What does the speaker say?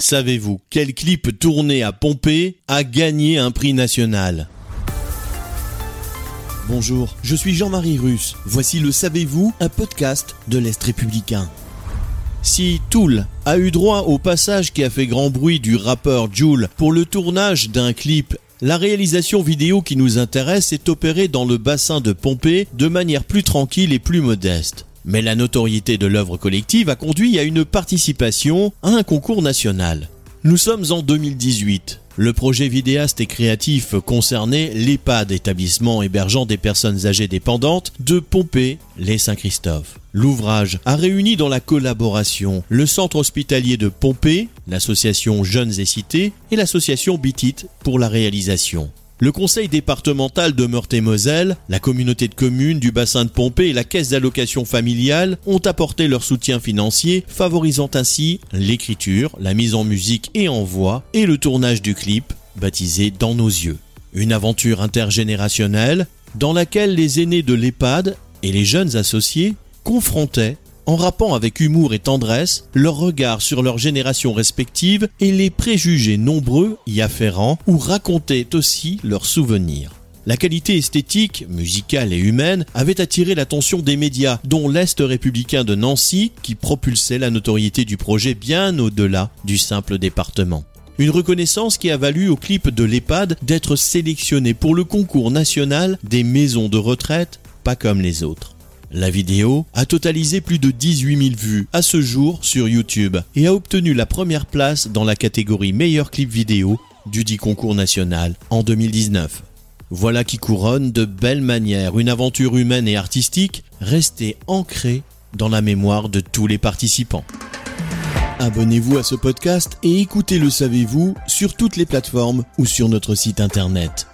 Savez-vous quel clip tourné à Pompée a gagné un prix national? Bonjour, je suis Jean-Marie Russe. Voici le Savez-vous, un podcast de l'Est républicain. Si Tool a eu droit au passage qui a fait grand bruit du rappeur Joule pour le tournage d'un clip, la réalisation vidéo qui nous intéresse est opérée dans le bassin de Pompée de manière plus tranquille et plus modeste. Mais la notoriété de l'œuvre collective a conduit à une participation à un concours national. Nous sommes en 2018. Le projet vidéaste et créatif concernait l'EHPAD, établissement hébergeant des personnes âgées dépendantes, de Pompée, les Saint-Christophe. L'ouvrage a réuni dans la collaboration le centre hospitalier de Pompée, l'association Jeunes et Cités et l'association Bitit pour la réalisation. Le conseil départemental de Meurthe-et-Moselle, la communauté de communes du bassin de Pompée et la caisse d'allocation familiale ont apporté leur soutien financier, favorisant ainsi l'écriture, la mise en musique et en voix et le tournage du clip, baptisé Dans nos yeux. Une aventure intergénérationnelle dans laquelle les aînés de l'EHPAD et les jeunes associés confrontaient en rappant avec humour et tendresse leur regard sur leurs générations respectives et les préjugés nombreux y afférents ou racontaient aussi leurs souvenirs. La qualité esthétique, musicale et humaine avait attiré l'attention des médias, dont l'Est républicain de Nancy, qui propulsait la notoriété du projet bien au-delà du simple département. Une reconnaissance qui a valu au clip de l'EHPAD d'être sélectionné pour le concours national des maisons de retraite, pas comme les autres. La vidéo a totalisé plus de 18 000 vues à ce jour sur YouTube et a obtenu la première place dans la catégorie meilleur clip vidéo du dit concours national en 2019. Voilà qui couronne de belle manière une aventure humaine et artistique restée ancrée dans la mémoire de tous les participants. Abonnez-vous à ce podcast et écoutez Le Savez-vous sur toutes les plateformes ou sur notre site internet.